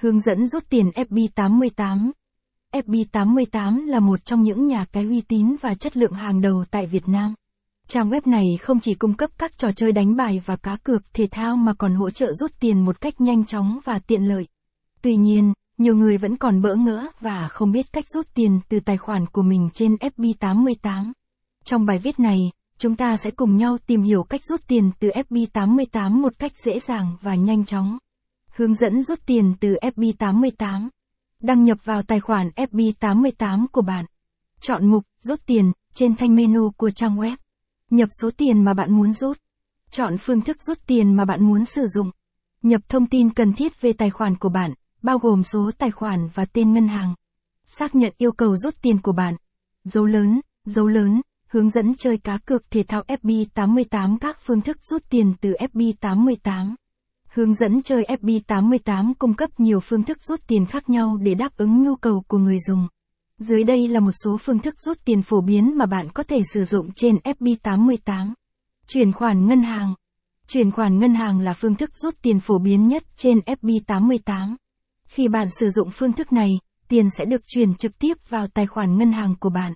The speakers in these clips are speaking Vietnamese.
Hướng dẫn rút tiền FB88 FB88 là một trong những nhà cái uy tín và chất lượng hàng đầu tại Việt Nam. Trang web này không chỉ cung cấp các trò chơi đánh bài và cá cược thể thao mà còn hỗ trợ rút tiền một cách nhanh chóng và tiện lợi. Tuy nhiên, nhiều người vẫn còn bỡ ngỡ và không biết cách rút tiền từ tài khoản của mình trên FB88. Trong bài viết này, chúng ta sẽ cùng nhau tìm hiểu cách rút tiền từ FB88 một cách dễ dàng và nhanh chóng. Hướng dẫn rút tiền từ FB88. Đăng nhập vào tài khoản FB88 của bạn. Chọn mục Rút tiền trên thanh menu của trang web. Nhập số tiền mà bạn muốn rút. Chọn phương thức rút tiền mà bạn muốn sử dụng. Nhập thông tin cần thiết về tài khoản của bạn, bao gồm số tài khoản và tên ngân hàng. Xác nhận yêu cầu rút tiền của bạn. Dấu lớn, dấu lớn, hướng dẫn chơi cá cược thể thao FB88 các phương thức rút tiền từ FB88. Hướng dẫn chơi FB88 cung cấp nhiều phương thức rút tiền khác nhau để đáp ứng nhu cầu của người dùng. Dưới đây là một số phương thức rút tiền phổ biến mà bạn có thể sử dụng trên FB88. Chuyển khoản ngân hàng. Chuyển khoản ngân hàng là phương thức rút tiền phổ biến nhất trên FB88. Khi bạn sử dụng phương thức này, tiền sẽ được chuyển trực tiếp vào tài khoản ngân hàng của bạn.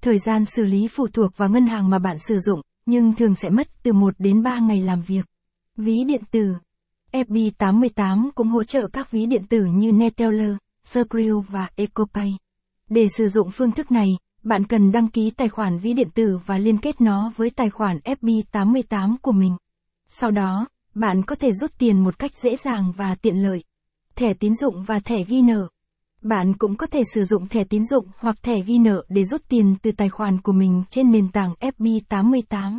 Thời gian xử lý phụ thuộc vào ngân hàng mà bạn sử dụng, nhưng thường sẽ mất từ 1 đến 3 ngày làm việc. Ví điện tử FB88 cũng hỗ trợ các ví điện tử như Neteller, Skrill và EcoPay. Để sử dụng phương thức này, bạn cần đăng ký tài khoản ví điện tử và liên kết nó với tài khoản FB88 của mình. Sau đó, bạn có thể rút tiền một cách dễ dàng và tiện lợi. Thẻ tín dụng và thẻ ghi nợ. Bạn cũng có thể sử dụng thẻ tín dụng hoặc thẻ ghi nợ để rút tiền từ tài khoản của mình trên nền tảng FB88.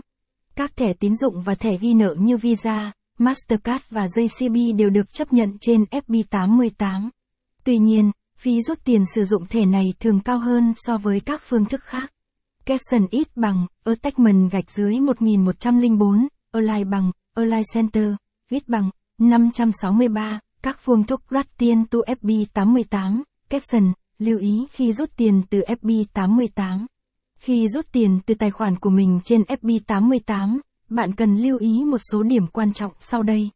Các thẻ tín dụng và thẻ ghi nợ như Visa, Mastercard và JCB đều được chấp nhận trên FB88. Tuy nhiên, phí rút tiền sử dụng thẻ này thường cao hơn so với các phương thức khác. Capson ít bằng, Attachment gạch dưới 1104, Align bằng, Align Center, viết bằng, 563, các phương thức rút tiền to FB88, Capson, lưu ý khi rút tiền từ FB88. Khi rút tiền từ tài khoản của mình trên FB88, bạn cần lưu ý một số điểm quan trọng sau đây.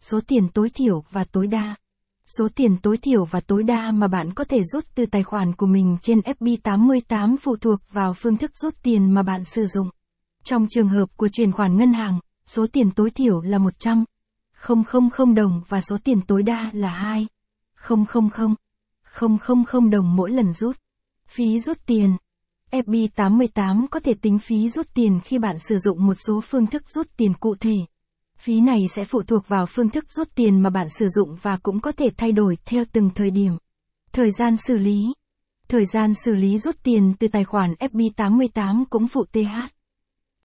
Số tiền tối thiểu và tối đa. Số tiền tối thiểu và tối đa mà bạn có thể rút từ tài khoản của mình trên FB88 phụ thuộc vào phương thức rút tiền mà bạn sử dụng. Trong trường hợp của chuyển khoản ngân hàng, số tiền tối thiểu là 100 000 đồng và số tiền tối đa là 2 000 000 đồng mỗi lần rút. Phí rút tiền FB88 có thể tính phí rút tiền khi bạn sử dụng một số phương thức rút tiền cụ thể. Phí này sẽ phụ thuộc vào phương thức rút tiền mà bạn sử dụng và cũng có thể thay đổi theo từng thời điểm. Thời gian xử lý Thời gian xử lý rút tiền từ tài khoản FB88 cũng phụ TH.